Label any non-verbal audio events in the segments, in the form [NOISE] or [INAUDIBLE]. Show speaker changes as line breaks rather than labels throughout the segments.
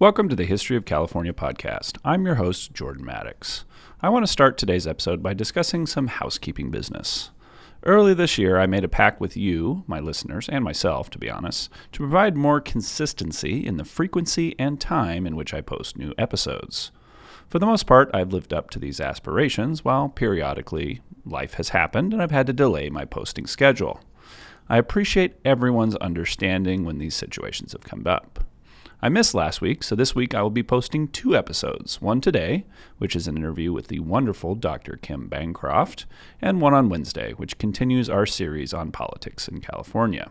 Welcome to the History of California podcast. I'm your host, Jordan Maddox. I want to start today's episode by discussing some housekeeping business. Early this year, I made a pact with you, my listeners, and myself, to be honest, to provide more consistency in the frequency and time in which I post new episodes. For the most part, I've lived up to these aspirations, while periodically life has happened and I've had to delay my posting schedule. I appreciate everyone's understanding when these situations have come up. I missed last week, so this week I will be posting two episodes one today, which is an interview with the wonderful Dr. Kim Bancroft, and one on Wednesday, which continues our series on politics in California.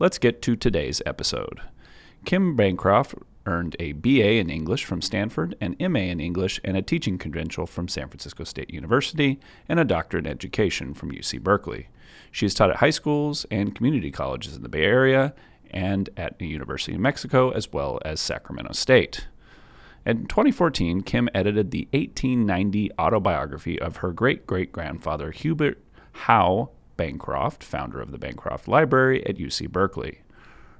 Let's get to today's episode. Kim Bancroft earned a BA in English from Stanford, an MA in English, and a teaching credential from San Francisco State University, and a doctorate in education from UC Berkeley. She has taught at high schools and community colleges in the Bay Area and at the University of Mexico, as well as Sacramento State. In 2014, Kim edited the 1890 autobiography of her great great grandfather, Hubert Howe Bancroft, founder of the Bancroft Library at UC Berkeley.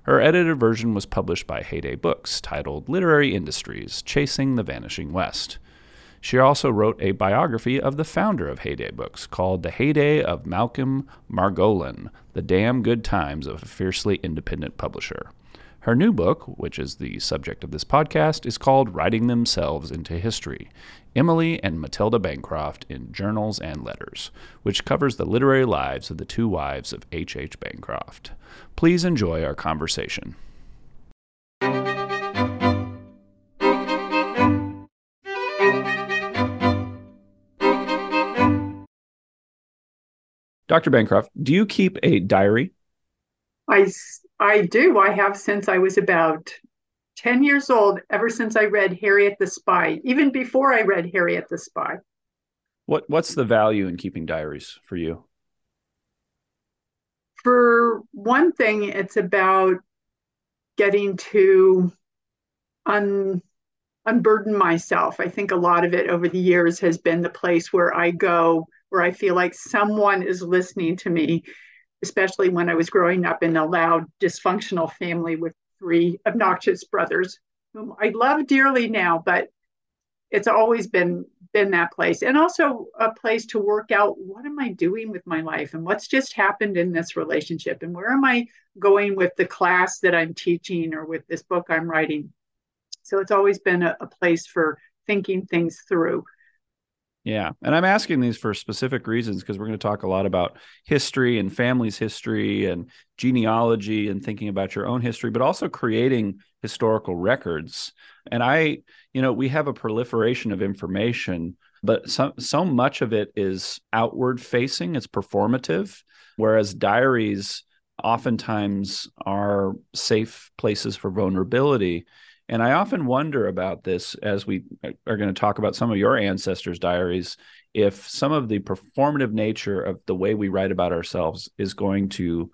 Her edited version was published by Heyday Books, titled Literary Industries Chasing the Vanishing West. She also wrote a biography of the founder of Heyday Books called The Heyday of Malcolm Margolin The Damn Good Times of a Fiercely Independent Publisher. Her new book, which is the subject of this podcast, is called Writing Themselves into History Emily and Matilda Bancroft in Journals and Letters, which covers the literary lives of the two wives of H. H. Bancroft. Please enjoy our conversation. Dr. Bancroft, do you keep a diary?
I, I do. I have since I was about 10 years old, ever since I read Harriet the Spy, even before I read Harriet the Spy.
What what's the value in keeping diaries for you?
For one thing, it's about getting to un, unburden myself. I think a lot of it over the years has been the place where I go, where I feel like someone is listening to me, especially when I was growing up in a loud, dysfunctional family with three obnoxious brothers, whom I love dearly now, but it's always been been that place. And also a place to work out what am i doing with my life and what's just happened in this relationship and where am i going with the class that i'm teaching or with this book i'm writing? So it's always been a, a place for thinking things through
yeah. And I'm asking these for specific reasons because we're going to talk a lot about history and family's history and genealogy and thinking about your own history, but also creating historical records. And I, you know, we have a proliferation of information, but so, so much of it is outward facing, it's performative, whereas diaries oftentimes are safe places for vulnerability. And I often wonder about this as we uh, are going to talk about some of your ancestors' diaries, if some of the performative nature of the way we write about ourselves is going to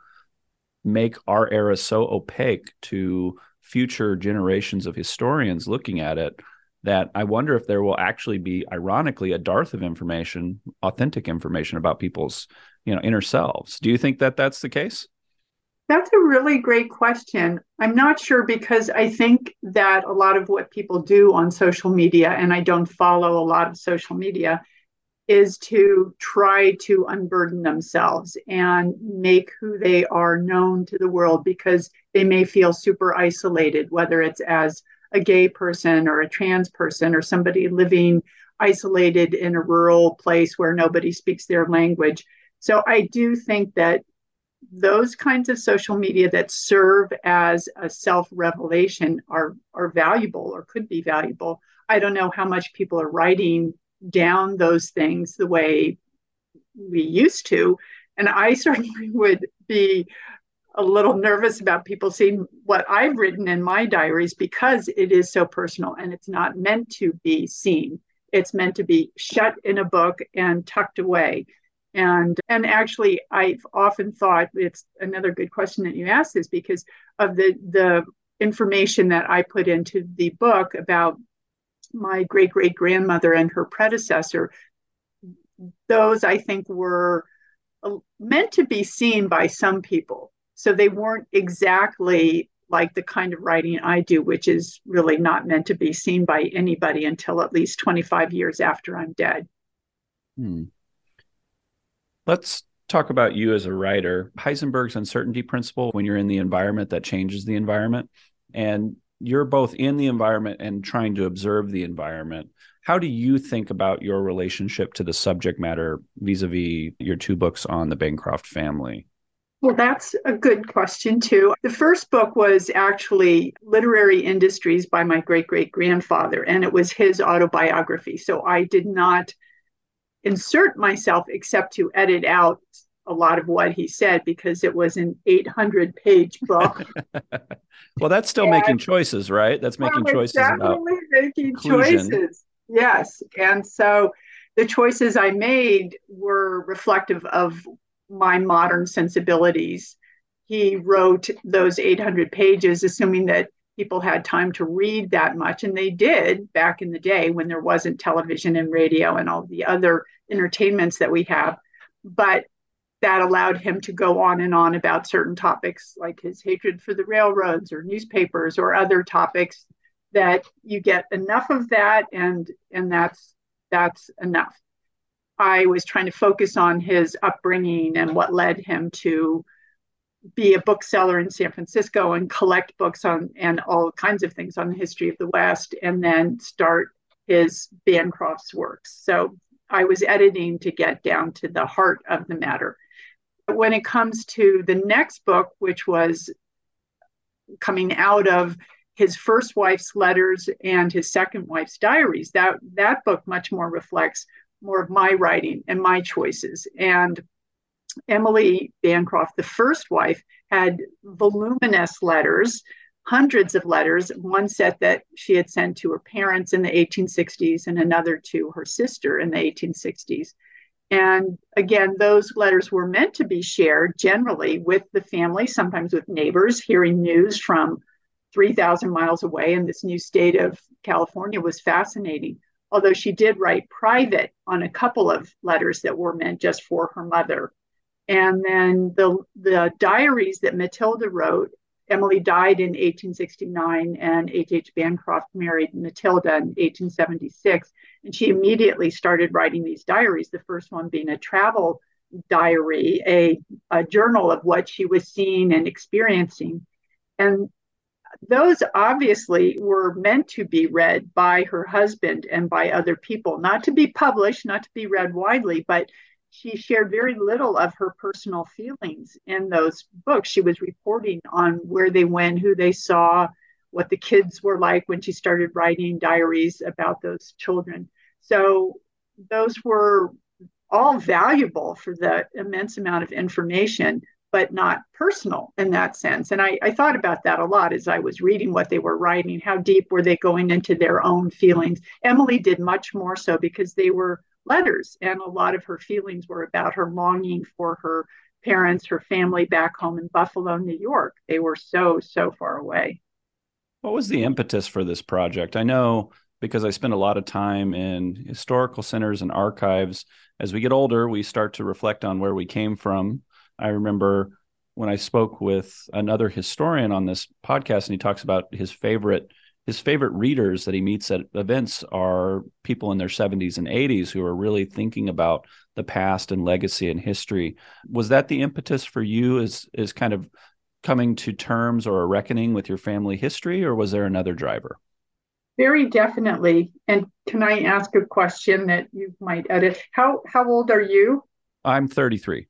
make our era so opaque to future generations of historians looking at it that I wonder if there will actually be, ironically, a dearth of information, authentic information about people's, you know, inner selves. Do you think that that's the case?
That's a really great question. I'm not sure because I think that a lot of what people do on social media, and I don't follow a lot of social media, is to try to unburden themselves and make who they are known to the world because they may feel super isolated, whether it's as a gay person or a trans person or somebody living isolated in a rural place where nobody speaks their language. So I do think that those kinds of social media that serve as a self revelation are are valuable or could be valuable. I don't know how much people are writing down those things the way we used to, and I [LAUGHS] certainly would be a little nervous about people seeing what I've written in my diaries because it is so personal and it's not meant to be seen. It's meant to be shut in a book and tucked away and and actually i've often thought it's another good question that you asked this because of the the information that i put into the book about my great great grandmother and her predecessor those i think were uh, meant to be seen by some people so they weren't exactly like the kind of writing I do, which is really not meant to be seen by anybody until at least 25 years after I'm dead. Hmm.
Let's talk about you as a writer. Heisenberg's uncertainty principle, when you're in the environment that changes the environment, and you're both in the environment and trying to observe the environment. How do you think about your relationship to the subject matter vis a vis your two books on the Bancroft family?
Well, that's a good question, too. The first book was actually Literary Industries by my great great grandfather, and it was his autobiography. So I did not insert myself except to edit out a lot of what he said because it was an 800 page book. [LAUGHS]
well, that's still and, making choices, right? That's making well, choices about
making inclusion. choices. Yes, and so the choices I made were reflective of my modern sensibilities. He wrote those 800 pages, assuming that people had time to read that much, and they did back in the day when there wasn't television and radio and all the other entertainments that we have. But that allowed him to go on and on about certain topics like his hatred for the railroads or newspapers or other topics that you get enough of that and and that's that's enough I was trying to focus on his upbringing and what led him to be a bookseller in San Francisco and collect books on and all kinds of things on the history of the West, and then start his Bancroft's works. So I was editing to get down to the heart of the matter. When it comes to the next book, which was coming out of his first wife's letters and his second wife's diaries, that that book much more reflects more of my writing and my choices. And Emily Bancroft, the first wife, had voluminous letters, hundreds of letters, one set that she had sent to her parents in the 1860s and another to her sister in the 1860s. And again, those letters were meant to be shared generally with the family, sometimes with neighbors, hearing news from 3,000 miles away. And this new state of California was fascinating although she did write private on a couple of letters that were meant just for her mother. And then the, the diaries that Matilda wrote, Emily died in 1869 and H.H. Bancroft married Matilda in 1876. And she immediately started writing these diaries, the first one being a travel diary, a, a journal of what she was seeing and experiencing. And those obviously were meant to be read by her husband and by other people, not to be published, not to be read widely, but she shared very little of her personal feelings in those books. She was reporting on where they went, who they saw, what the kids were like when she started writing diaries about those children. So those were all valuable for the immense amount of information but not personal in that sense. And I, I, thought about that a lot as I was reading what they were writing. How deep were they going into their own feelings? Emily did much more so because they were letters, and a lot of her feelings were about her longing for her parents, her family back home in Buffalo, New York. They were so, so far away.
What was the impetus for this project? I know because I spend a lot of time in historical centers and archives. As we get older, we start to reflect on where we came from I remember when I spoke with another historian on this podcast, and he talks about his favorite his favorite readers that he meets at events are people in their 70s and 80s who are really thinking about the past and legacy and history. Was that the impetus for you? Is is kind of coming to terms or a reckoning with your family history, or was there another driver?
Very definitely. And can I ask a question that you might edit? How how old are you?
I'm 33.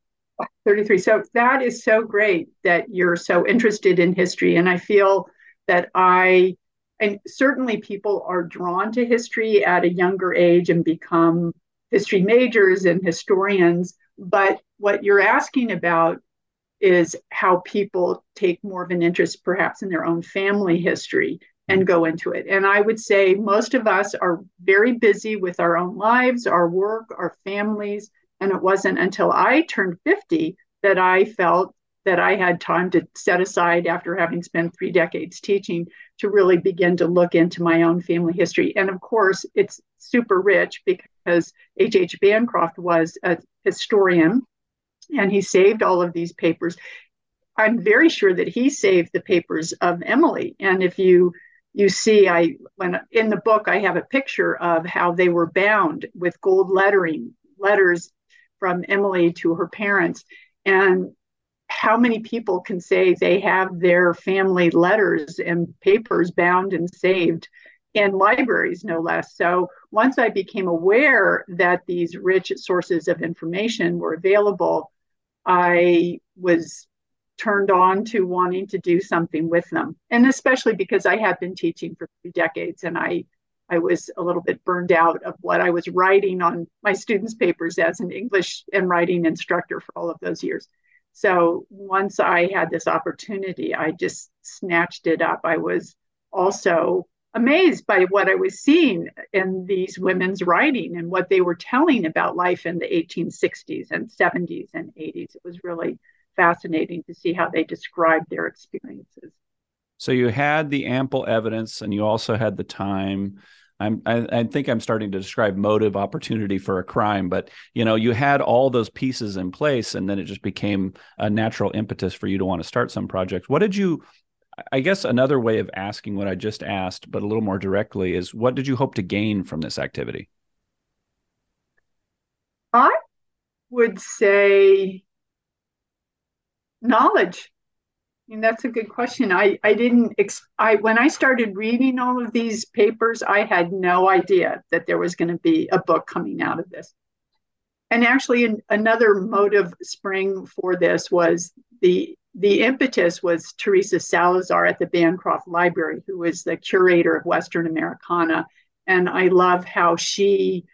33. So that is so great that you're so interested in history. And I feel that I, and certainly people are drawn to history at a younger age and become history majors and historians. But what you're asking about is how people take more of an interest perhaps in their own family history and go into it. And I would say most of us are very busy with our own lives, our work, our families, and it wasn't until I turned 50 that I felt that I had time to set aside after having spent three decades teaching to really begin to look into my own family history. And of course, it's super rich because H.H. H. Bancroft was a historian and he saved all of these papers. I'm very sure that he saved the papers of Emily. And if you you see, I when in the book I have a picture of how they were bound with gold lettering, letters from Emily to her parents, and how many people can say they have their family letters and papers bound and saved in libraries, no less. So once I became aware that these rich sources of information were available, I was turned on to wanting to do something with them. And especially because I had been teaching for three decades and I I was a little bit burned out of what I was writing on my students' papers as an English and writing instructor for all of those years. So once I had this opportunity, I just snatched it up. I was also amazed by what I was seeing in these women's writing and what they were telling about life in the 1860s and 70s and 80s. It was really fascinating to see how they described their experiences.
So you had the ample evidence, and you also had the time. I'm, I, I, think I'm starting to describe motive opportunity for a crime, but you know, you had all those pieces in place, and then it just became a natural impetus for you to want to start some project. What did you? I guess another way of asking what I just asked, but a little more directly, is what did you hope to gain from this activity?
I would say knowledge? That's a good question. I, I didn't, ex- I, when I started reading all of these papers, I had no idea that there was going to be a book coming out of this. And actually, an, another motive spring for this was the the impetus was Theresa Salazar at the Bancroft Library, who was the curator of Western Americana. And I love how she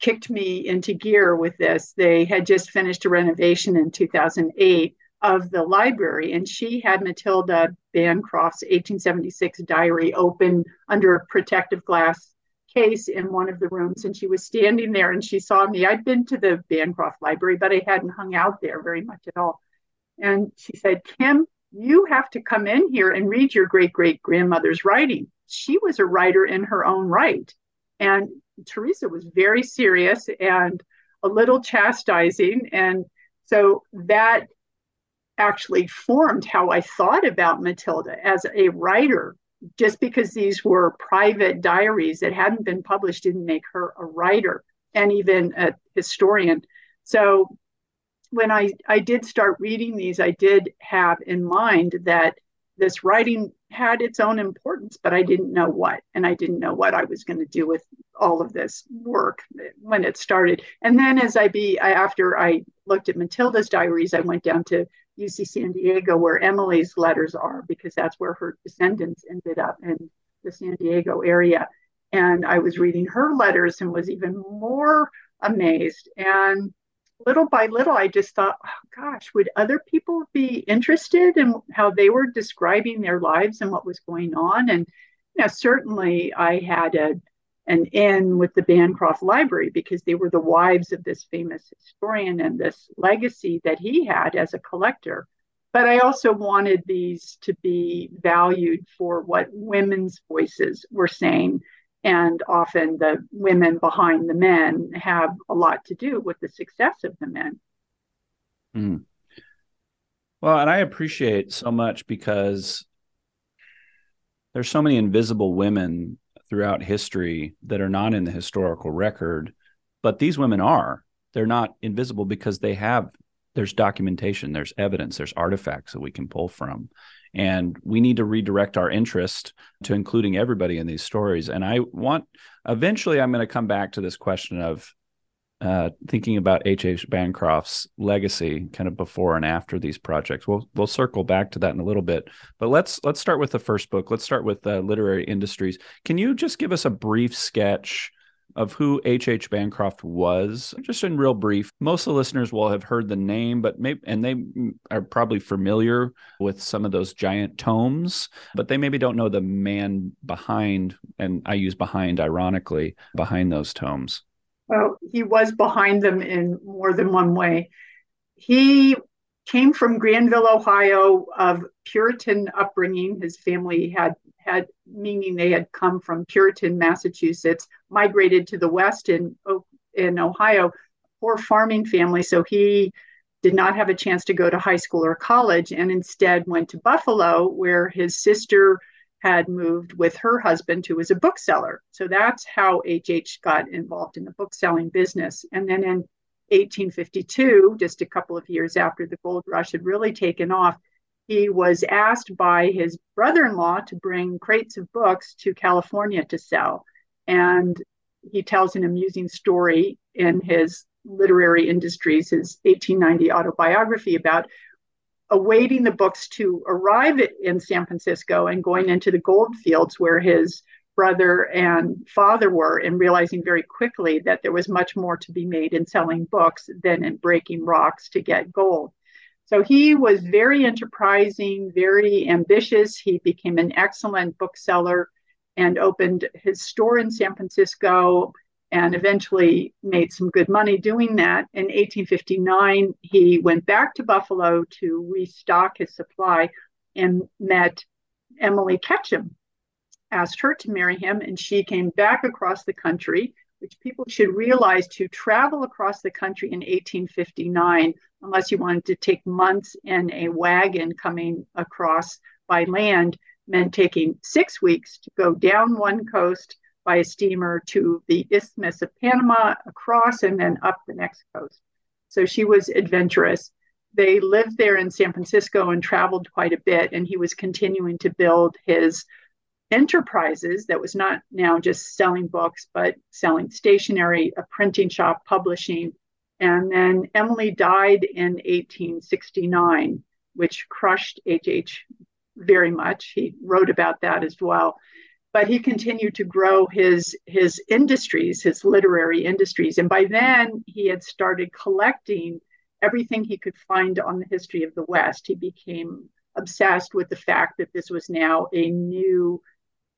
kicked me into gear with this. They had just finished a renovation in 2008 of the library, and she had Matilda Bancroft's 1876 diary open under a protective glass case in one of the rooms. And she was standing there and she saw me. I'd been to the Bancroft Library, but I hadn't hung out there very much at all. And she said, Kim, you have to come in here and read your great great grandmother's writing. She was a writer in her own right. And Theresa was very serious and a little chastising. And so that actually formed how I thought about Matilda as a writer. Just because these were private diaries that hadn't been published didn't make her a writer and even a historian. So when I, I did start reading these, I did have in mind that this writing had its own importance, but I didn't know what. And I didn't know what I was going to do with all of this work when it started. And then as I be after I looked at Matilda's diaries, I went down to UC San Diego, where Emily's letters are, because that's where her descendants ended up in the San Diego area. And I was reading her letters and was even more amazed. And little by little, I just thought, oh, gosh, would other people be interested in how they were describing their lives and what was going on? And you know, certainly I had a an in with the Bancroft Library because they were the wives of this famous historian and this legacy that he had as a collector. But I also wanted these to be valued for what women's voices were saying. And often the women behind the men have a lot to do with the success of the men.
Mm. Well, and I appreciate so much because there's so many invisible women throughout history that are not in the historical record, but these women are. They're not invisible because they have there's documentation, there's evidence, there's artifacts that we can pull from. And we need to redirect our interest to including everybody in these stories. And I want eventually I'm going to come back to this question of uh, thinking about H. H. Bancroft's legacy, kind of before and after these projects. We'll we'll circle back to that in a little bit, but let's let's start with the first book. Let's start with uh, literary industries. Can you just give us a brief sketch of who H. H. Bancroft was, just in real brief? Most of the listeners will have heard the name, but maybe and they are probably familiar with some of those giant tomes, but they maybe don't know the man behind. And I use behind ironically behind those tomes.
Well, he was behind them in more than one way. He came from Granville, Ohio, of Puritan upbringing. His family had had meaning they had come from Puritan, Massachusetts, migrated to the West in in Ohio, poor farming family. So he did not have a chance to go to high school or college and instead went to Buffalo, where his sister had moved with her husband, who was a bookseller. So that's how H.H. got involved in the bookselling business. And then in 1852, just a couple of years after the gold rush had really taken off, he was asked by his brother in law to bring crates of books to California to sell. And he tells an amusing story in his literary industries, his 1890 autobiography about awaiting the books to arrive in San Francisco and going into the gold fields where his brother and father were, and realizing very quickly that there was much more to be made in selling books than in breaking rocks to get gold. So he was very enterprising, very ambitious. He became an excellent bookseller and opened his store in San Francisco and eventually made some good money doing that. In 1859, he went back to Buffalo to restock his supply and met Emily Ketchum, asked her to marry him, and she came back across the country, which people should realize to travel across the country in 1859, unless you wanted to take months in a wagon coming across by land, meant taking six weeks to go down one coast by a steamer to the Isthmus of Panama, across, and then up the next coast. So she was adventurous. They lived there in San Francisco and traveled quite a bit, and he was continuing to build his enterprises that was not now just selling books, but selling stationery, a printing shop, publishing. And then Emily died in 1869, which crushed H.H. very much. He wrote about that as well but he continued to grow his his industries, his literary industries. And by then he had started collecting everything he could find on the history of the West. He became obsessed with the fact that this was now a new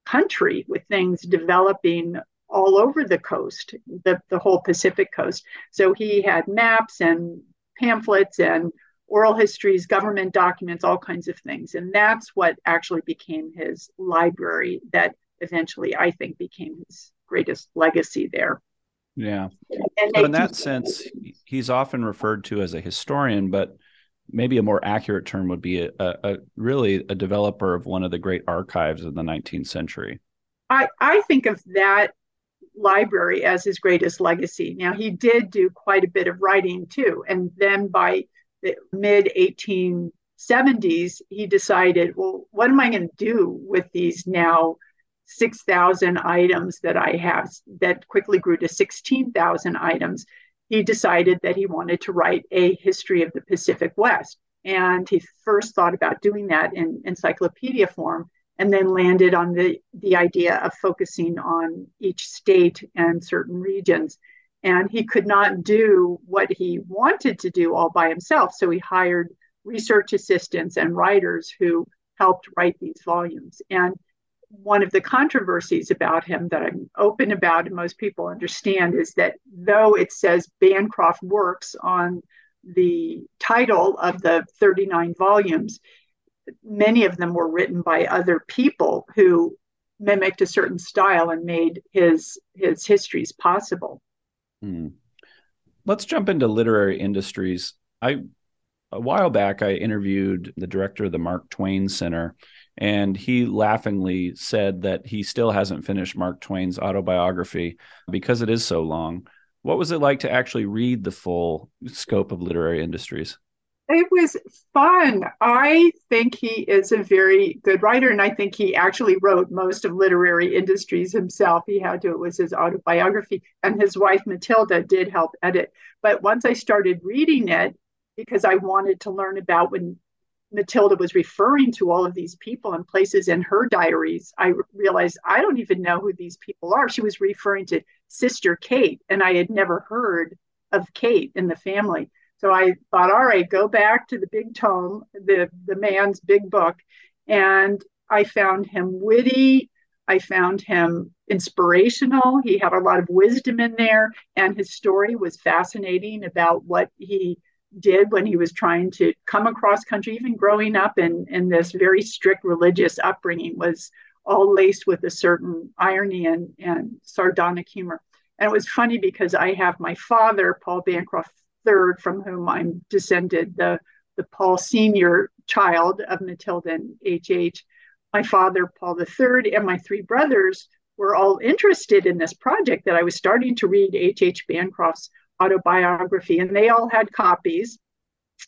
country with things developing all over the coast, the, the whole Pacific coast. So he had maps and pamphlets and oral histories, government documents, all kinds of things. And that's what actually became his library that eventually, I think, became his greatest legacy there.
Yeah. And so in that sense, he's often referred to as a historian, but maybe a more accurate term would be a, a, really a developer of one of the great archives of the 19th century.
I, I think of that library as his greatest legacy. Now, he did do quite a bit of writing too. And then by the mid 1870s, he decided, well, what am I going to do with these now 6,000 items that I have that quickly grew to 16,000 items, he decided that he wanted to write a history of the Pacific West. And he first thought about doing that in encyclopedia form and then landed on the, the idea of focusing on each state and certain regions. And he could not do what he wanted to do all by himself. So he hired research assistants and writers who helped write these volumes. And one of the controversies about him that I'm open about and most people understand is that though it says Bancroft Works on the title of the 39 volumes, many of them were written by other people who mimicked a certain style and made his his histories possible. Hmm.
Let's jump into literary industries. I a while back I interviewed the director of the Mark Twain Center and he laughingly said that he still hasn't finished Mark Twain's autobiography because it is so long. What was it like to actually read the full scope of literary industries?
It was fun. I think he is a very good writer, and I think he actually wrote most of literary industries himself. He had to, it was his autobiography, and his wife Matilda did help edit. But once I started reading it, because I wanted to learn about when Matilda was referring to all of these people and places in her diaries, I realized I don't even know who these people are. She was referring to Sister Kate, and I had never heard of Kate in the family. So I thought, all right, go back to the big tome, the, the man's big book. And I found him witty. I found him inspirational. He had a lot of wisdom in there, and his story was fascinating about what he did when he was trying to come across country, even growing up in, in this very strict religious upbringing, was all laced with a certain irony and, and sardonic humor. And it was funny because I have my father, Paul Bancroft III, from whom I'm descended, the, the Paul Sr. child of Matilda and H.H., my father, Paul III, and my three brothers were all interested in this project that I was starting to read H.H. Bancroft's autobiography, and they all had copies.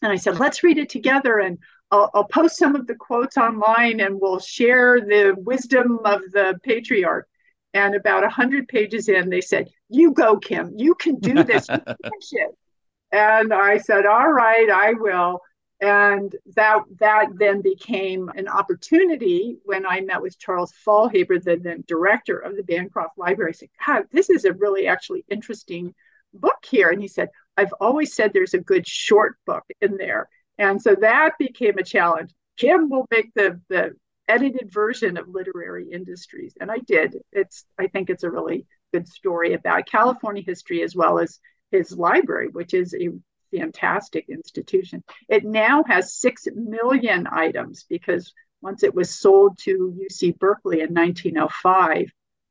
And I said, let's read it together, and I'll, I'll post some of the quotes online, and we'll share the wisdom of the patriarch. And about 100 pages in, they said, You go, Kim. You can do this. [LAUGHS] and I said, All right, I will. And that that then became an opportunity when I met with Charles Faulhaber, the then director of the Bancroft Library. I said, God, this is a really actually interesting book here. And he said, I've always said there's a good short book in there. And so that became a challenge. Kim will make the the edited version of literary industries. And I did. It's I think it's a really good story about California history as well as his library, which is a fantastic institution. It now has six million items because once it was sold to UC Berkeley in 1905,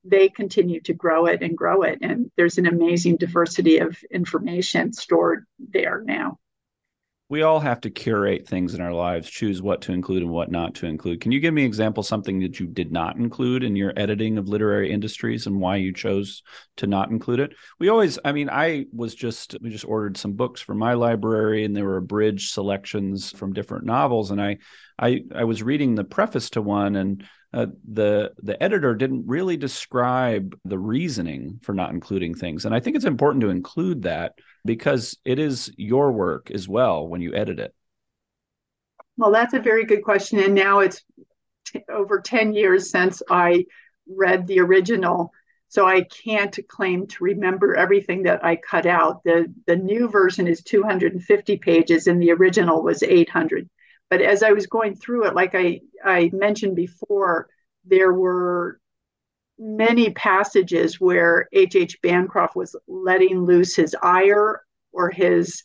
they continue to grow it and grow it. And there's an amazing diversity of information stored there now
we all have to curate things in our lives, choose what to include and what not to include. Can you give me an example something that you did not include in your editing of literary industries and why you chose to not include it? We always, I mean, I was just we just ordered some books for my library and there were abridged selections from different novels and I I I was reading the preface to one and uh, the the editor didn't really describe the reasoning for not including things. And i think it's important to include that because it is your work as well when you edit it.
Well that's a very good question. And now it's t- over 10 years since i read the original. So i can't claim to remember everything that i cut out. The the new version is 250 pages and the original was 800 but as I was going through it, like I, I mentioned before, there were many passages where H.H. H. Bancroft was letting loose his ire or his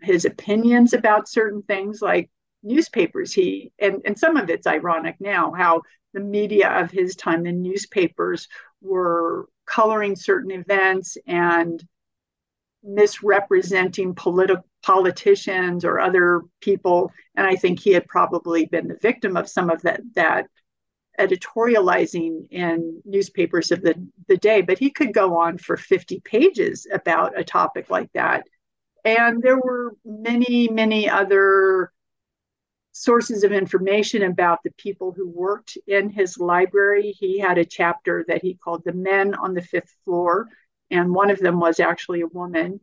his opinions about certain things like newspapers he and, and some of it's ironic now how the media of his time the newspapers were coloring certain events and misrepresenting political politicians or other people. And i think he had probably been the victim of some of that that editorializing in newspapers of the, the day. But he could go on for 50 pages about a topic like that. And there were many many other sources of information about the people who worked in his library. He had a chapter that he called the men on the fifth floor. And one of them was actually a woman.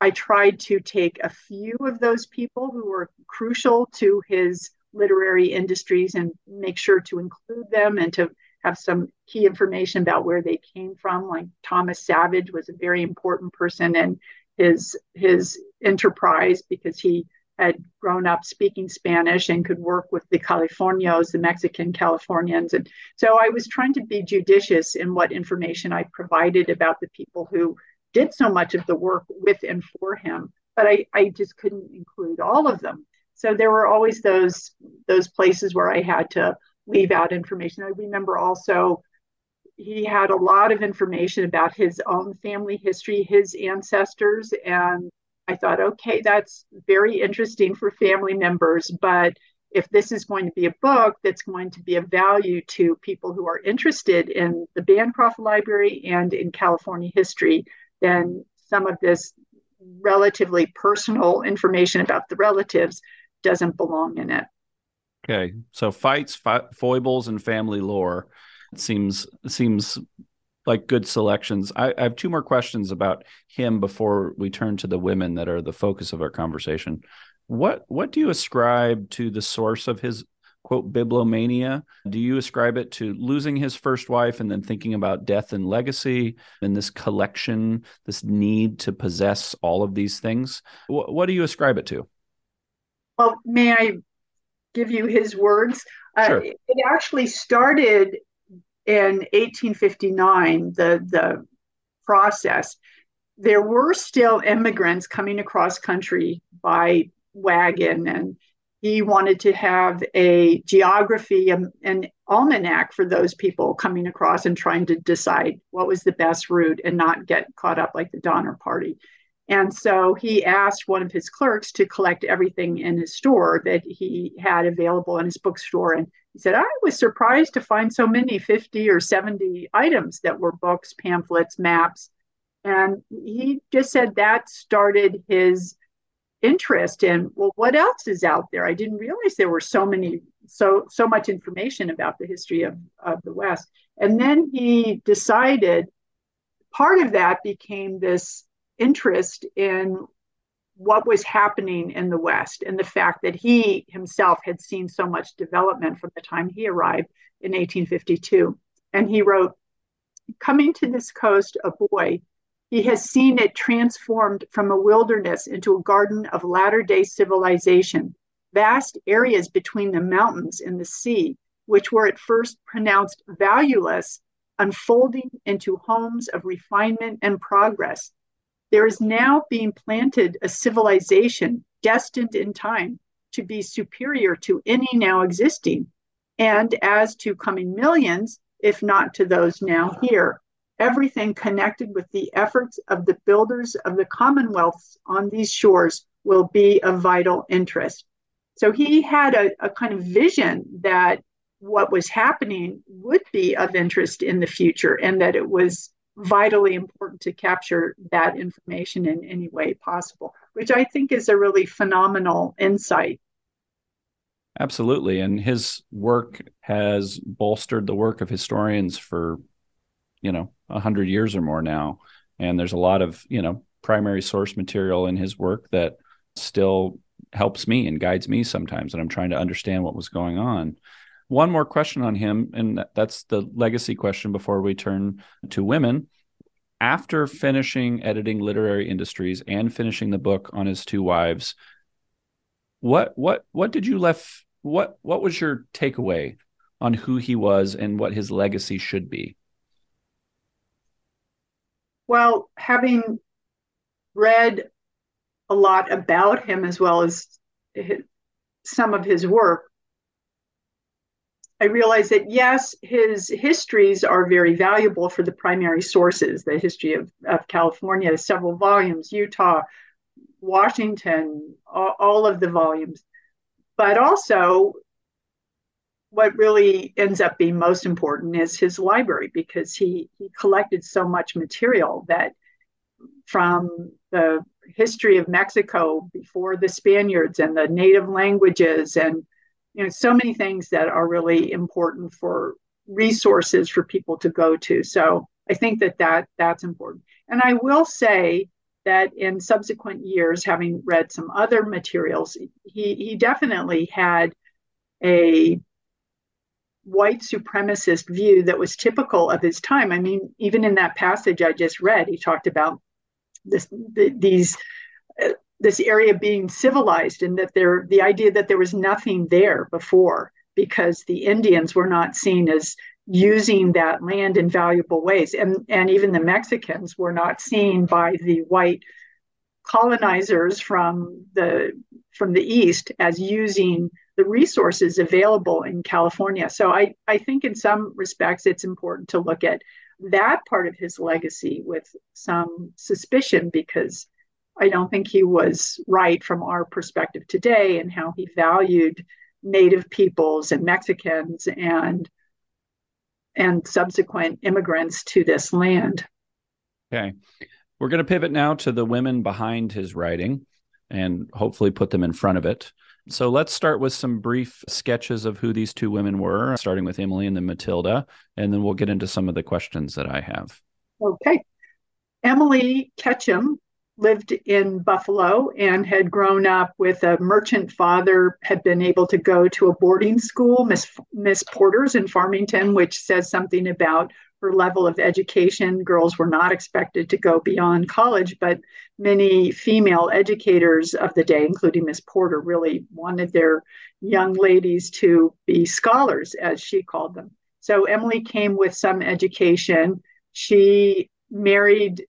I tried to take a few of those people who were crucial to his literary industries and make sure to include them and to have some key information about where they came from. Like Thomas Savage was a very important person in his his enterprise because he had grown up speaking Spanish and could work with the Californios, the Mexican Californians. And so I was trying to be judicious in what information I provided about the people who did so much of the work with and for him. But I, I just couldn't include all of them. So there were always those those places where I had to leave out information. I remember also he had a lot of information about his own family history, his ancestors, and I thought, okay, that's very interesting for family members, but if this is going to be a book that's going to be of value to people who are interested in the Bancroft Library and in California history, then some of this relatively personal information about the relatives doesn't belong in it.
Okay, so fights, fi- foibles, and family lore seems seems like good selections. I, I have two more questions about him before we turn to the women that are the focus of our conversation. What what do you ascribe to the source of his quote bibliomania? Do you ascribe it to losing his first wife and then thinking about death and legacy and this collection, this need to possess all of these things? What, what do you ascribe it to?
Well, may I give you his words? Uh, sure. Uh, it actually started in 1859, the, the process, there were still immigrants coming across country by wagon and he wanted to have a geography an, an almanac for those people coming across and trying to decide what was the best route and not get caught up like the donner party And so he asked one of his clerks to collect everything in his store that he had available in his bookstore. And he said, I was surprised to find so many 50 or 70 items that were books, pamphlets, maps. And he just said that started his interest in, well, what else is out there? I didn't realize there were so many, so so much information about the history of, of the West. And then he decided part of that became this interest in what was happening in the West and the fact that he himself had seen so much development from the time he arrived in 1852. And he wrote, Coming to this coast a boy, he has seen it transformed from a wilderness into a garden of latter day civilization, vast areas between the mountains and the sea, which were at first pronounced valueless, unfolding into homes of refinement and progress there is now being planted a civilization destined in time to be superior to any now existing, and as to coming millions, if not to those now here. Everything connected with the efforts of the builders of the commonwealths on these shores will be of vital interest. So he had a, a kind of vision that what was happening would be of interest in the future and that it was vitally important to capture that information in any way possible, which I think is a really phenomenal insight.
Absolutely. And his work has bolstered the work of historians for, you know, a hundred years or more now. And there's a lot of, you know, primary source material in his work that still helps me and guides me sometimes. And I'm trying to understand what was going on. One more question on him, and that's the legacy question before we turn to women. After finishing editing literary industries and finishing the book on his two wives, what what what did you left what what was your takeaway on who he was and what his legacy should be?
Well, having read a lot about him as well as his, some of his work, I realized that yes, his histories are very valuable for the primary sources, the history of, of California, several volumes, Utah, Washington, all, all of the volumes. But also, what really ends up being most important is his library because he, he collected so much material that from the history of Mexico before the Spaniards and the native languages and you know so many things that are really important for resources for people to go to. So i think that that that's important. And i will say that in subsequent years having read some other materials he he definitely had a white supremacist view that was typical of his time. I mean even in that passage i just read he talked about this these uh, this area being civilized and that there the idea that there was nothing there before because the Indians were not seen as using that land in valuable ways. And and even the Mexicans were not seen by the white colonizers from the from the east as using the resources available in California. So I, I think in some respects it's important to look at that part of his legacy with some suspicion because I don't think he was right from our perspective today and how he valued native peoples and Mexicans and and subsequent immigrants to this land.
Okay. We're going to pivot now to the women behind his writing and hopefully put them in front of it. So let's start with some brief sketches of who these two women were, starting with Emily and then Matilda, and then we'll get into some of the questions that I have.
Okay. Emily Ketchum lived in Buffalo and had grown up with a merchant father, had been able to go to a boarding school, Miss, Miss Porter's in Farmington, which says something about her level of education. Girls were not expected to go beyond college, but many female educators of the day, including Miss Porter, really wanted their young ladies to be scholars, as she called them. So Emily came with some education. She married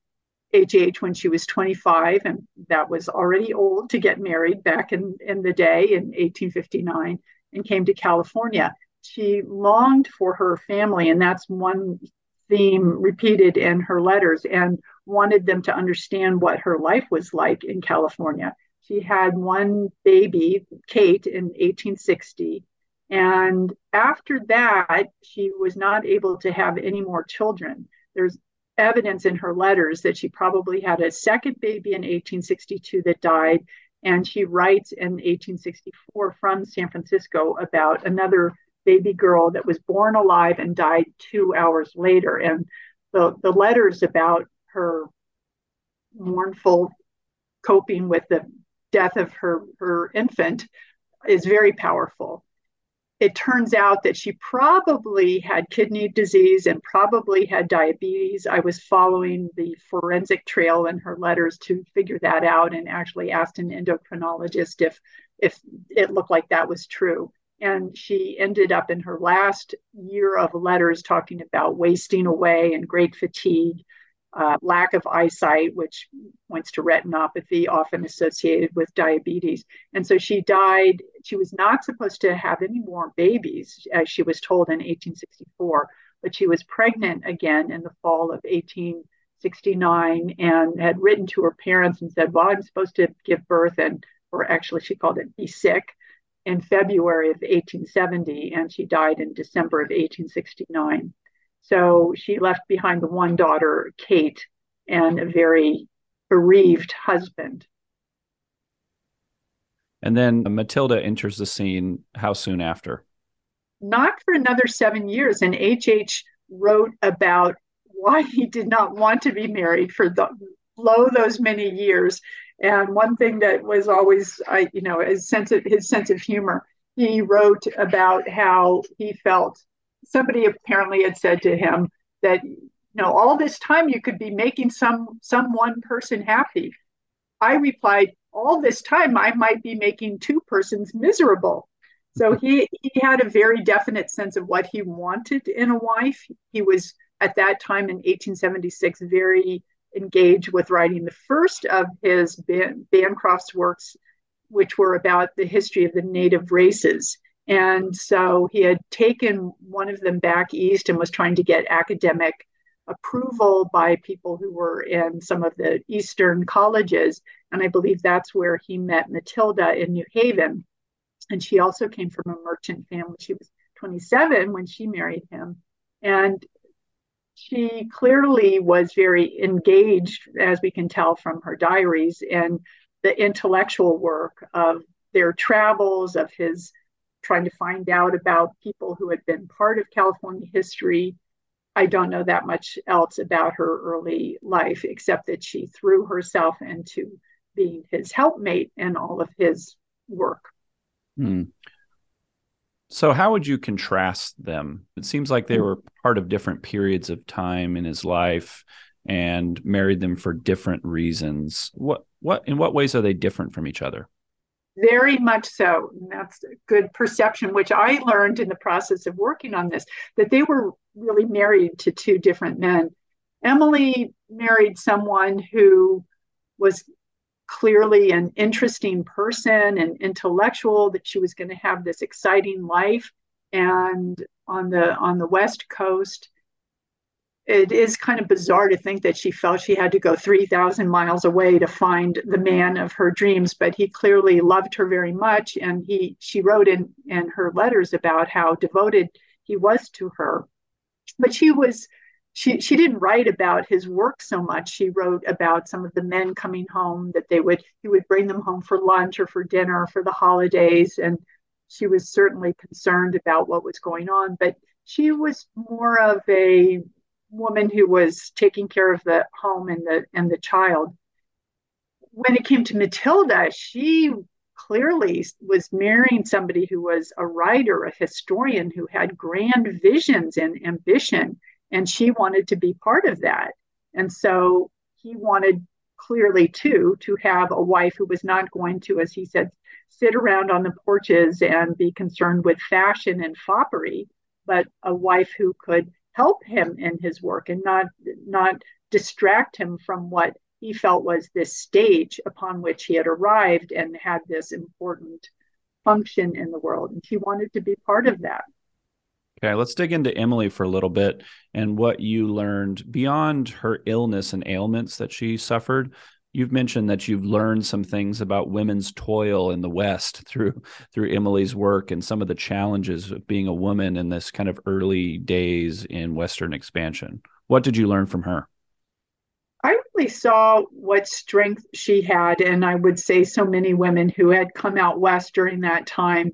HH when she was 25, and that was already old to get married back in, in the day in 1859, and came to California. She longed for her family, and that's one theme repeated in her letters and wanted them to understand what her life was like in California. She had one baby, Kate, in 1860. And after that, she was not able to have any more children. There's evidence in her letters that she probably had a second baby in 1862 that died. And she writes in 1864 from San Francisco about another baby girl that was born alive and died two hours later. And the, the letters about her mournful coping with the death of her, her infant is very powerful. It turns out that she probably had kidney disease and probably had diabetes. I was following the forensic trail in her letters to figure that out and actually asked an endocrinologist if if it looked like that was true. And she ended up in her last year of letters talking about wasting away and great fatigue, uh, lack of eyesight, which points to retinopathy, often associated with diabetes. And so she died. She was not supposed to have any more babies, as she was told in 1864, but she was pregnant again in the fall of 1869 and had written to her parents and said, Well, I'm supposed to give birth and or actually she called it be sick in February of 1870, and she died in December of 1869. So she left behind the one daughter, Kate, and a very bereaved husband.
And then Matilda enters the scene how soon after?
Not for another seven years. And H.H. wrote about why he did not want to be married for the, below those many years and one thing that was always, I, you know, his sense of his sense of humor. He wrote about how he felt. Somebody apparently had said to him that, you know, all this time you could be making some some one person happy. I replied, all this time I might be making two persons miserable. So mm-hmm. he he had a very definite sense of what he wanted in a wife. He was at that time in 1876 very engaged with writing the first of his Ban- Bancroft's works, which were about the history of the native races. And so he had taken one of them back east and was trying to get academic approval by people who were in some of the eastern colleges. And I believe that's where he met Matilda in New Haven. And she also came from a merchant family. She was 27 when she married him. And she clearly was very engaged, as we can tell from her diaries, in the intellectual work of their travels, of his trying to find out about people who had been part of California history. I don't know that much else about her early life, except that she threw herself into being his helpmate in all of his work.
Hmm. So, how would you contrast them? It seems like they hmm. were part of different periods of time in his life and married them for different reasons. What, what, in what ways are they different from each other?
Very much so. And that's a good perception, which I learned in the process of working on this, that they were really married to two different men. Emily married someone who was clearly an interesting person and intellectual that she was going to have this exciting life and on the on the west coast it is kind of bizarre to think that she felt she had to go 3000 miles away to find the man of her dreams but he clearly loved her very much and he she wrote in in her letters about how devoted he was to her but she was she she didn't write about his work so much. She wrote about some of the men coming home that they would he would bring them home for lunch or for dinner for the holidays, and she was certainly concerned about what was going on. But she was more of a woman who was taking care of the home and the and the child. When it came to Matilda, she clearly was marrying somebody who was a writer, a historian who had grand visions and ambition and she wanted to be part of that. And so he wanted clearly too to have a wife who was not going to, as he said, sit around on the porches and be concerned with fashion and foppery, but a wife who could help him in his work and not not distract him from what he felt was this stage upon which he had arrived and had this important function in the world. And she wanted to be part of that.
Okay, let's dig into Emily for a little bit and what you learned beyond her illness and ailments that she suffered. You've mentioned that you've learned some things about women's toil in the West through through Emily's work and some of the challenges of being a woman in this kind of early days in Western expansion. What did you learn from her?
I really saw what strength she had, and I would say so many women who had come out west during that time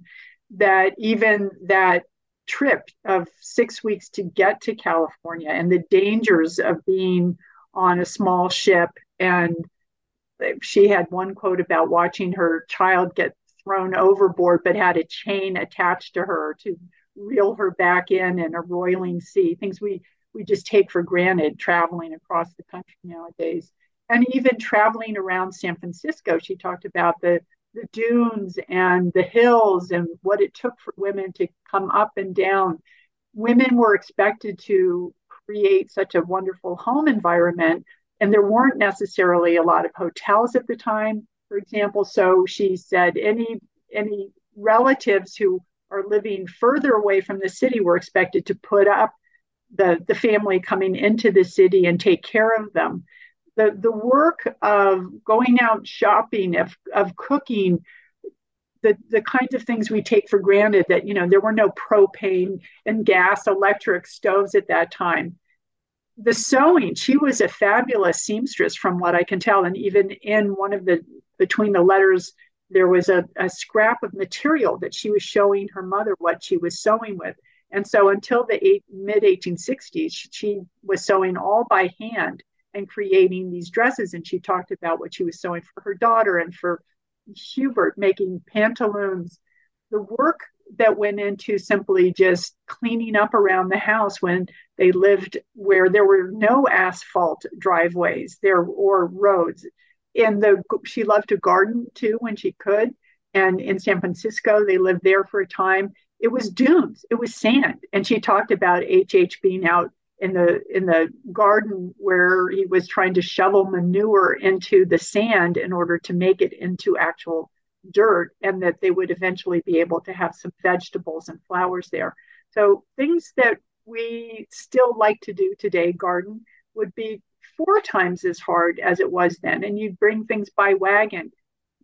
that even that trip of six weeks to get to California and the dangers of being on a small ship. And she had one quote about watching her child get thrown overboard, but had a chain attached to her to reel her back in in a roiling sea, things we, we just take for granted traveling across the country nowadays. And even traveling around San Francisco, she talked about the the dunes and the hills and what it took for women to come up and down. Women were expected to create such a wonderful home environment, and there weren't necessarily a lot of hotels at the time, for example. So she said any any relatives who are living further away from the city were expected to put up the, the family coming into the city and take care of them the the work of going out shopping, of of cooking, the the kinds of things we take for granted that you know there were no propane and gas electric stoves at that time. The sewing, she was a fabulous seamstress from what I can tell, and even in one of the between the letters there was a, a scrap of material that she was showing her mother what she was sewing with. And so until the eight, mid 1860s, she was sewing all by hand and creating these dresses. And she talked about what she was sewing for her daughter and for Hubert, making pantaloons. The work that went into simply just cleaning up around the house when they lived where there were no asphalt driveways there or roads. And the she loved to garden too when she could. And in San Francisco, they lived there for a time. It was dunes, it was sand. And she talked about HH being out in the in the garden where he was trying to shovel manure into the sand in order to make it into actual dirt and that they would eventually be able to have some vegetables and flowers there. So things that we still like to do today garden would be four times as hard as it was then. And you'd bring things by wagon.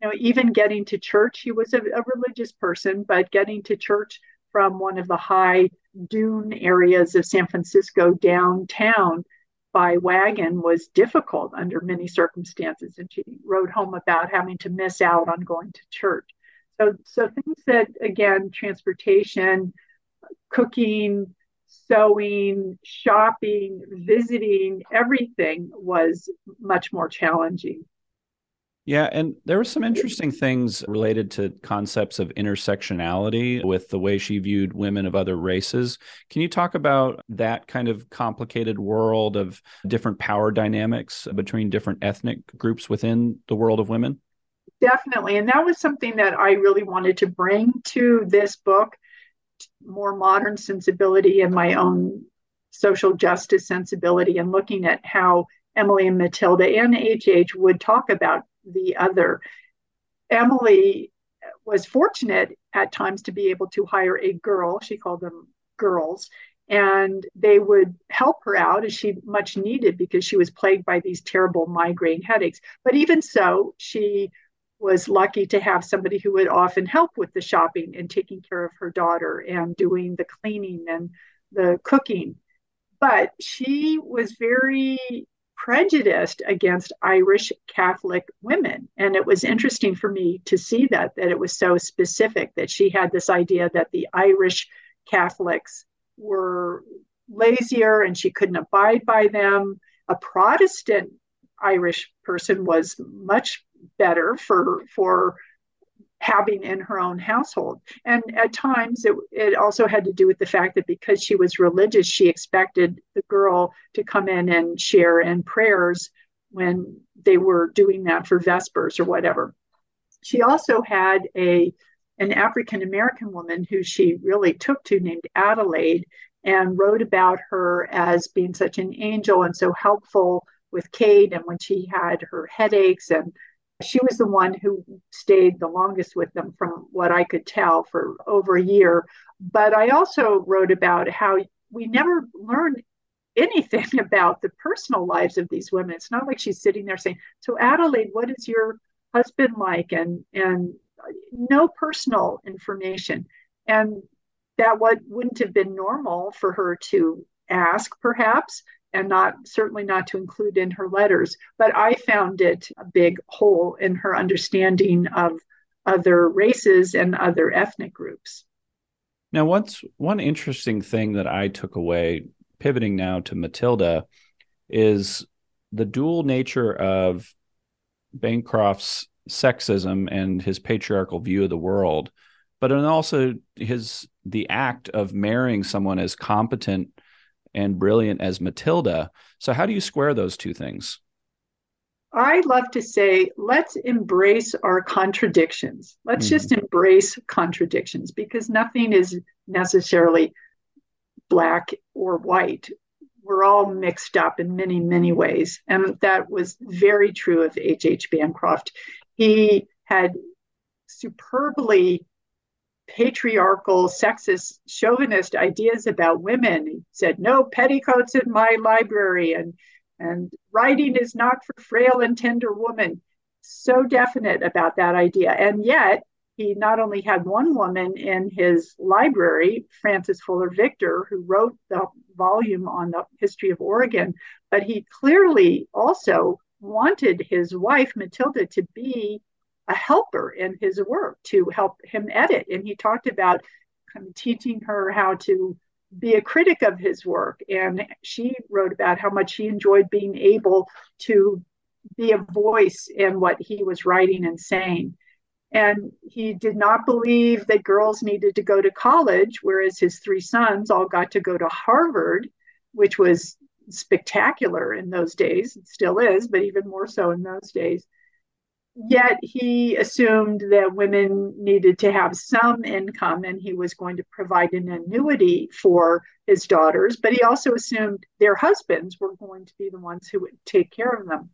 You know even getting to church he was a, a religious person but getting to church from one of the high dune areas of San Francisco downtown by wagon was difficult under many circumstances. And she wrote home about having to miss out on going to church. So, so things that, again, transportation, cooking, sewing, shopping, visiting, everything was much more challenging.
Yeah, and there were some interesting things related to concepts of intersectionality with the way she viewed women of other races. Can you talk about that kind of complicated world of different power dynamics between different ethnic groups within the world of women?
Definitely. And that was something that I really wanted to bring to this book more modern sensibility and my own social justice sensibility and looking at how Emily and Matilda and HH would talk about the other. Emily was fortunate at times to be able to hire a girl, she called them girls, and they would help her out as she much needed because she was plagued by these terrible migraine headaches. But even so, she was lucky to have somebody who would often help with the shopping and taking care of her daughter and doing the cleaning and the cooking. But she was very prejudiced against Irish Catholic women. And it was interesting for me to see that, that it was so specific that she had this idea that the Irish Catholics were lazier and she couldn't abide by them. A Protestant Irish person was much better for for having in her own household. And at times, it, it also had to do with the fact that because she was religious, she expected the girl to come in and share in prayers when they were doing that for Vespers or whatever. She also had a an African American woman who she really took to named Adelaide and wrote about her as being such an angel and so helpful with Kate and when she had her headaches and she was the one who stayed the longest with them, from what I could tell, for over a year. But I also wrote about how we never learn anything [LAUGHS] about the personal lives of these women. It's not like she's sitting there saying, "So Adelaide, what is your husband like?" and and no personal information. And that what wouldn't have been normal for her to ask, perhaps, and not certainly not to include in her letters. But I found it a big hole in her understanding of other races and other ethnic groups.
Now, what's one interesting thing that I took away, pivoting now to Matilda, is the dual nature of Bancroft's sexism and his patriarchal view of the world, but also his the act of marrying someone as competent and brilliant as Matilda. So how do you square those two things?
I love to say, let's embrace our contradictions. Let's mm-hmm. just embrace contradictions because nothing is necessarily black or white. We're all mixed up in many, many ways. And that was very true of H.H. H. Bancroft. He had superbly patriarchal, sexist, chauvinist ideas about women. He said, no petticoats in my library and and writing is not for frail and tender women. So definite about that idea. And yet he not only had one woman in his library, Frances Fuller Victor, who wrote the volume on the history of Oregon, but he clearly also wanted his wife, Matilda, to be a helper in his work to help him edit. And he talked about kind of teaching her how to be a critic of his work. And she wrote about how much he enjoyed being able to be a voice in what he was writing and saying. And he did not believe that girls needed to go to college, whereas his three sons all got to go to Harvard, which was spectacular in those days. It still is, but even more so in those days yet he assumed that women needed to have some income and he was going to provide an annuity for his daughters but he also assumed their husbands were going to be the ones who would take care of them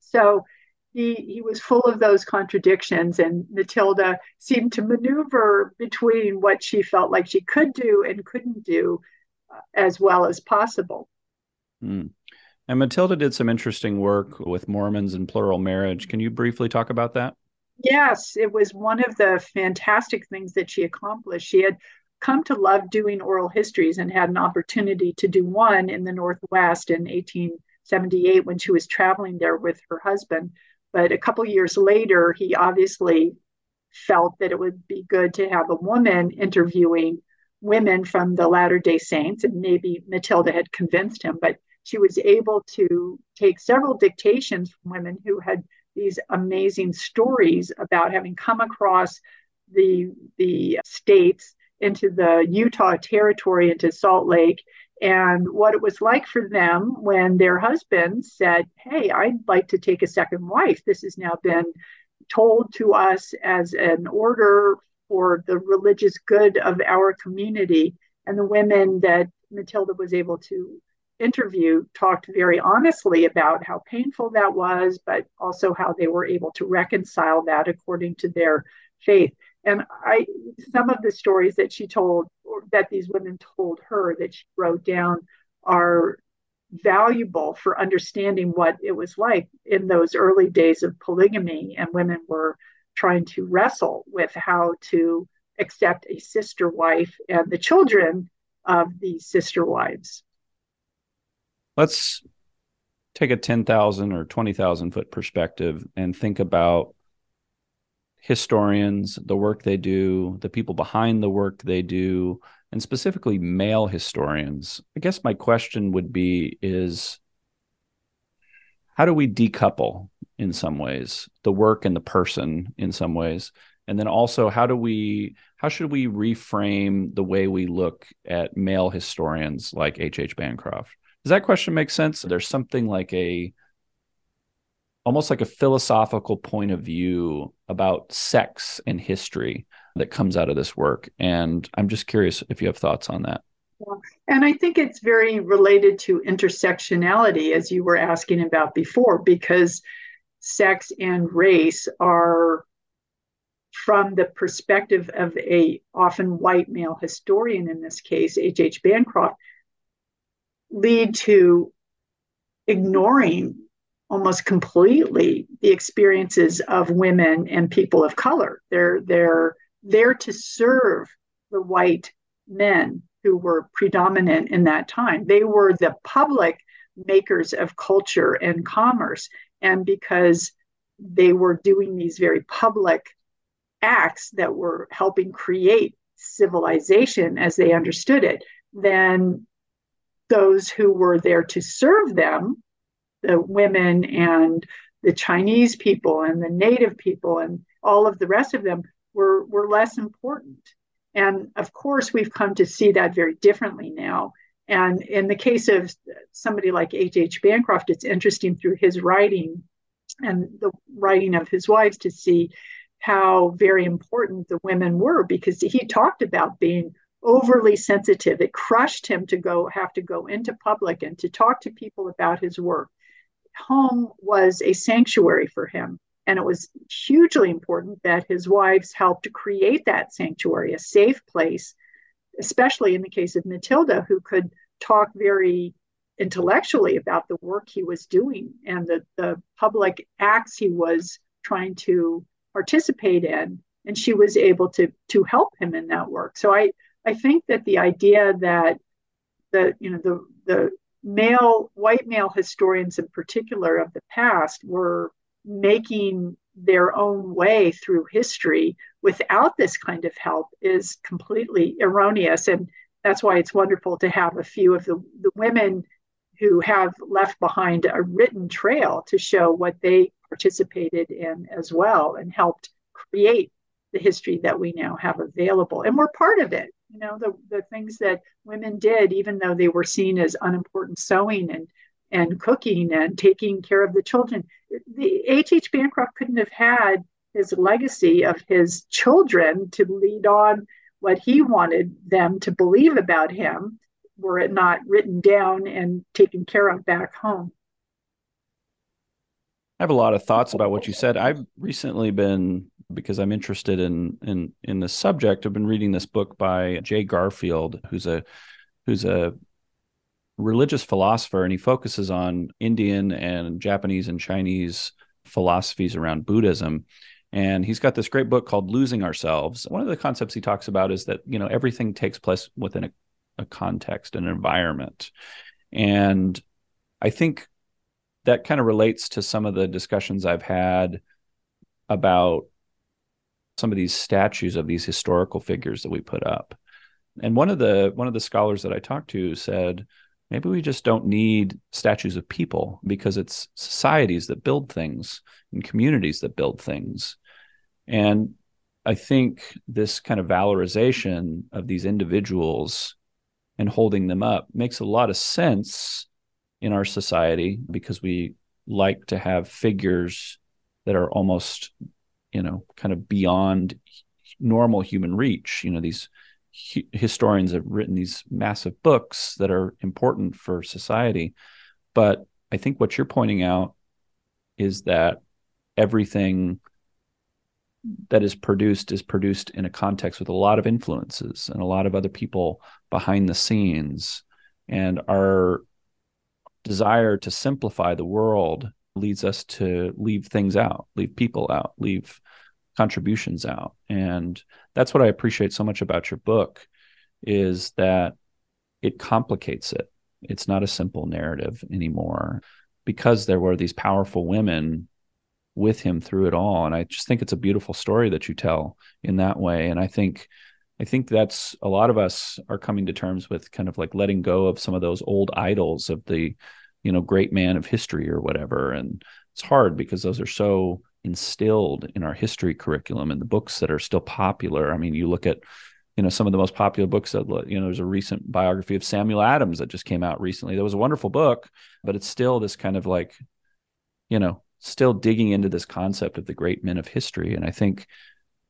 so he, he was full of those contradictions and matilda seemed to maneuver between what she felt like she could do and couldn't do uh, as well as possible
mm. And Matilda did some interesting work with Mormons and plural marriage. Can you briefly talk about that?
Yes, it was one of the fantastic things that she accomplished. She had come to love doing oral histories and had an opportunity to do one in the Northwest in 1878 when she was traveling there with her husband. But a couple years later, he obviously felt that it would be good to have a woman interviewing women from the Latter day Saints. And maybe Matilda had convinced him, but she was able to take several dictations from women who had these amazing stories about having come across the the states into the Utah territory into Salt Lake and what it was like for them when their husbands said, "Hey, I'd like to take a second wife. This has now been told to us as an order for the religious good of our community." And the women that Matilda was able to interview talked very honestly about how painful that was, but also how they were able to reconcile that according to their faith. And I, some of the stories that she told, or that these women told her that she wrote down, are valuable for understanding what it was like in those early days of polygamy, and women were trying to wrestle with how to accept a sister wife and the children of these sister wives
let's take a 10,000 or 20,000 foot perspective and think about historians, the work they do, the people behind the work they do, and specifically male historians. I guess my question would be is how do we decouple in some ways the work and the person in some ways? And then also how do we how should we reframe the way we look at male historians like H.H. Bancroft? Does that question make sense? There's something like a almost like a philosophical point of view about sex and history that comes out of this work. And I'm just curious if you have thoughts on that.
And I think it's very related to intersectionality, as you were asking about before, because sex and race are from the perspective of a often white male historian in this case H.H. H. Bancroft lead to ignoring almost completely the experiences of women and people of color. They're they're there to serve the white men who were predominant in that time. They were the public makers of culture and commerce. And because they were doing these very public acts that were helping create civilization as they understood it, then those who were there to serve them, the women and the Chinese people and the native people and all of the rest of them were, were less important. And of course, we've come to see that very differently now. And in the case of somebody like H.H. H. Bancroft, it's interesting through his writing and the writing of his wives to see how very important the women were because he talked about being overly sensitive. It crushed him to go have to go into public and to talk to people about his work. Home was a sanctuary for him. And it was hugely important that his wives helped create that sanctuary, a safe place, especially in the case of Matilda, who could talk very intellectually about the work he was doing and the, the public acts he was trying to participate in and she was able to to help him in that work so i i think that the idea that the you know the the male white male historians in particular of the past were making their own way through history without this kind of help is completely erroneous and that's why it's wonderful to have a few of the, the women who have left behind a written trail to show what they participated in as well and helped create the history that we now have available. And we're part of it. You know, the, the things that women did, even though they were seen as unimportant sewing and and cooking and taking care of the children. The H.H. Bancroft couldn't have had his legacy of his children to lead on what he wanted them to believe about him were it not written down and taken care of back home.
I have a lot of thoughts about what you said. I've recently been because I'm interested in in in this subject. I've been reading this book by Jay Garfield, who's a who's a religious philosopher, and he focuses on Indian and Japanese and Chinese philosophies around Buddhism. And he's got this great book called Losing Ourselves. One of the concepts he talks about is that you know everything takes place within a, a context, an environment, and I think that kind of relates to some of the discussions I've had about some of these statues of these historical figures that we put up. And one of the one of the scholars that I talked to said, maybe we just don't need statues of people because it's societies that build things and communities that build things. And I think this kind of valorization of these individuals and holding them up makes a lot of sense in our society because we like to have figures that are almost you know kind of beyond normal human reach. You know these hi- historians have written these massive books that are important for society. But i think what you're pointing out is that everything that is produced is produced in a context with a lot of influences and a lot of other people behind the scenes. And our desire to simplify the world leads us to leave things out, leave people out, leave contributions out. And that's what I appreciate so much about your book is that it complicates it. It's not a simple narrative anymore because there were these powerful women with him through it all and I just think it's a beautiful story that you tell in that way and I think I think that's a lot of us are coming to terms with kind of like letting go of some of those old idols of the, you know, great man of history or whatever. And it's hard because those are so instilled in our history curriculum and the books that are still popular. I mean, you look at, you know, some of the most popular books that, you know, there's a recent biography of Samuel Adams that just came out recently. That was a wonderful book, but it's still this kind of like, you know, still digging into this concept of the great men of history. And I think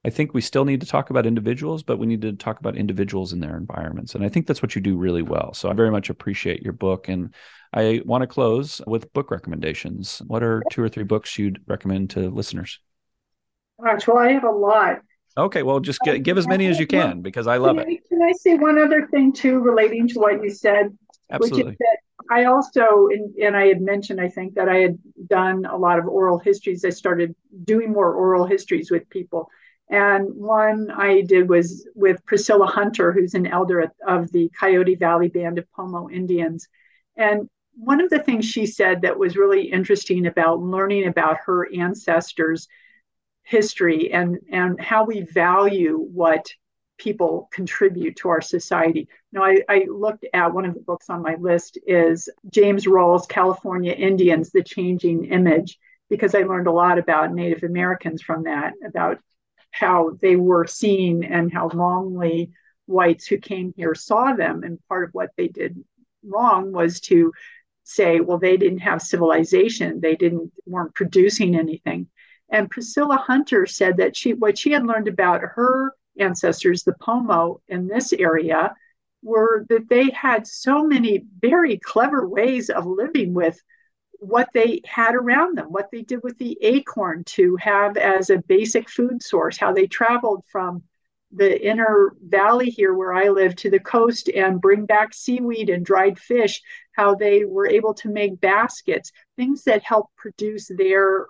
I think we still need to talk about individuals, but we need to talk about individuals in their environments. And I think that's what you do really well. So I very much appreciate your book. And I want to close with book recommendations. What are two or three books you'd recommend to listeners?
Gosh, well, I have a lot.
Okay, well, just get, give as um, many as you can because I love
can
it.
I, can I say one other thing too, relating to what you said?
Absolutely.
Which is that I also, and, and I had mentioned, I think that I had done a lot of oral histories. I started doing more oral histories with people. And one I did was with Priscilla Hunter, who's an elder of the Coyote Valley Band of Pomo Indians. And one of the things she said that was really interesting about learning about her ancestors' history and, and how we value what people contribute to our society. Now, I, I, looked at one of the books on my list is James Rawls' California Indians, The Changing Image, because I learned a lot about Native Americans from that, about how they were seen and how wrongly whites who came here saw them. And part of what they did wrong was to say, well, they didn't have civilization, they didn't weren't producing anything. And Priscilla Hunter said that she what she had learned about her ancestors, the Pomo in this area, were that they had so many very clever ways of living with what they had around them, what they did with the acorn to have as a basic food source, how they traveled from the inner valley here where I live to the coast and bring back seaweed and dried fish, how they were able to make baskets, things that help produce their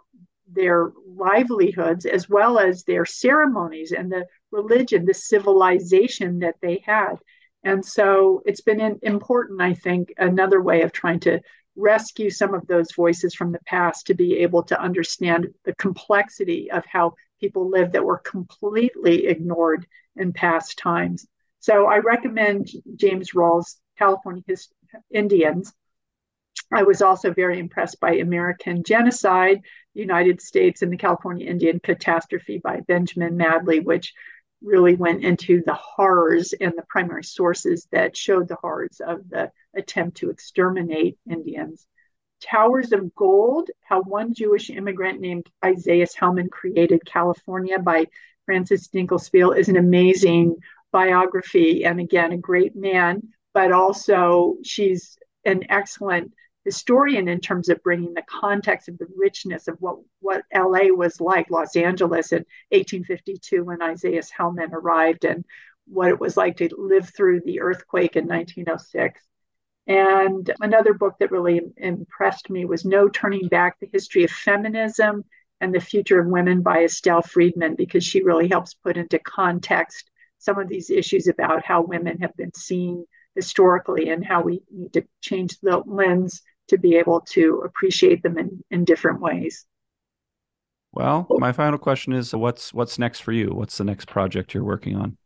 their livelihoods as well as their ceremonies and the religion, the civilization that they had. And so it's been important, I think, another way of trying to rescue some of those voices from the past to be able to understand the complexity of how people live that were completely ignored in past times. So I recommend James Rawls' California Indians. I was also very impressed by American Genocide, United States and the California Indian Catastrophe by Benjamin Madley, which really went into the horrors and the primary sources that showed the horrors of the attempt to exterminate Indians. Towers of Gold, how one Jewish immigrant named Isaiah Hellman created California by Frances Dinkelspiel is an amazing biography. And again, a great man, but also she's an excellent historian in terms of bringing the context of the richness of what, what LA was like, Los Angeles in 1852 when Isaiah Hellman arrived, and what it was like to live through the earthquake in 1906. And another book that really impressed me was No Turning Back The History of Feminism and the Future of Women by Estelle Freedman, because she really helps put into context some of these issues about how women have been seen historically and how we need to change the lens to be able to appreciate them in, in different ways.
Well, my final question is what's what's next for you? What's the next project you're working on?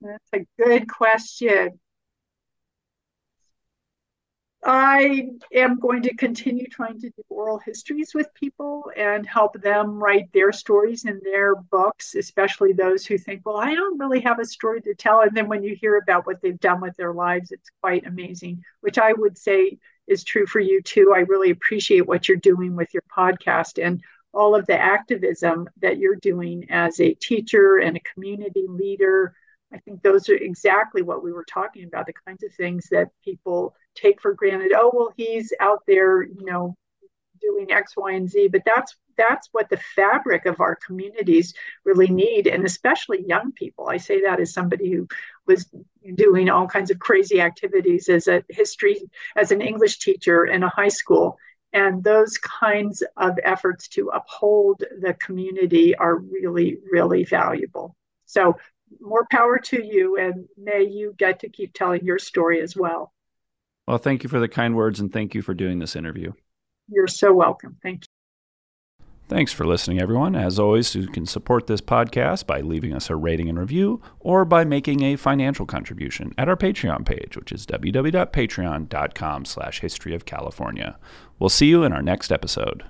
That's a good question. I am going to continue trying to do oral histories with people and help them write their stories in their books, especially those who think, well, I don't really have a story to tell. And then when you hear about what they've done with their lives, it's quite amazing, which I would say is true for you too. I really appreciate what you're doing with your podcast and all of the activism that you're doing as a teacher and a community leader. I think those are exactly what we were talking about the kinds of things that people take for granted. Oh, well, he's out there, you know, doing X, Y, and Z. But that's that's what the fabric of our communities really need, and especially young people. I say that as somebody who was doing all kinds of crazy activities as a history, as an English teacher in a high school. And those kinds of efforts to uphold the community are really, really valuable. So, more power to you, and may you get to keep telling your story as well.
Well, thank you for the kind words, and thank you for doing this interview.
You're so welcome. Thank you.
Thanks for listening, everyone. As always, you can support this podcast by leaving us a rating and review or by making a financial contribution at our Patreon page, which is www.patreon.com slash history of California. We'll see you in our next episode.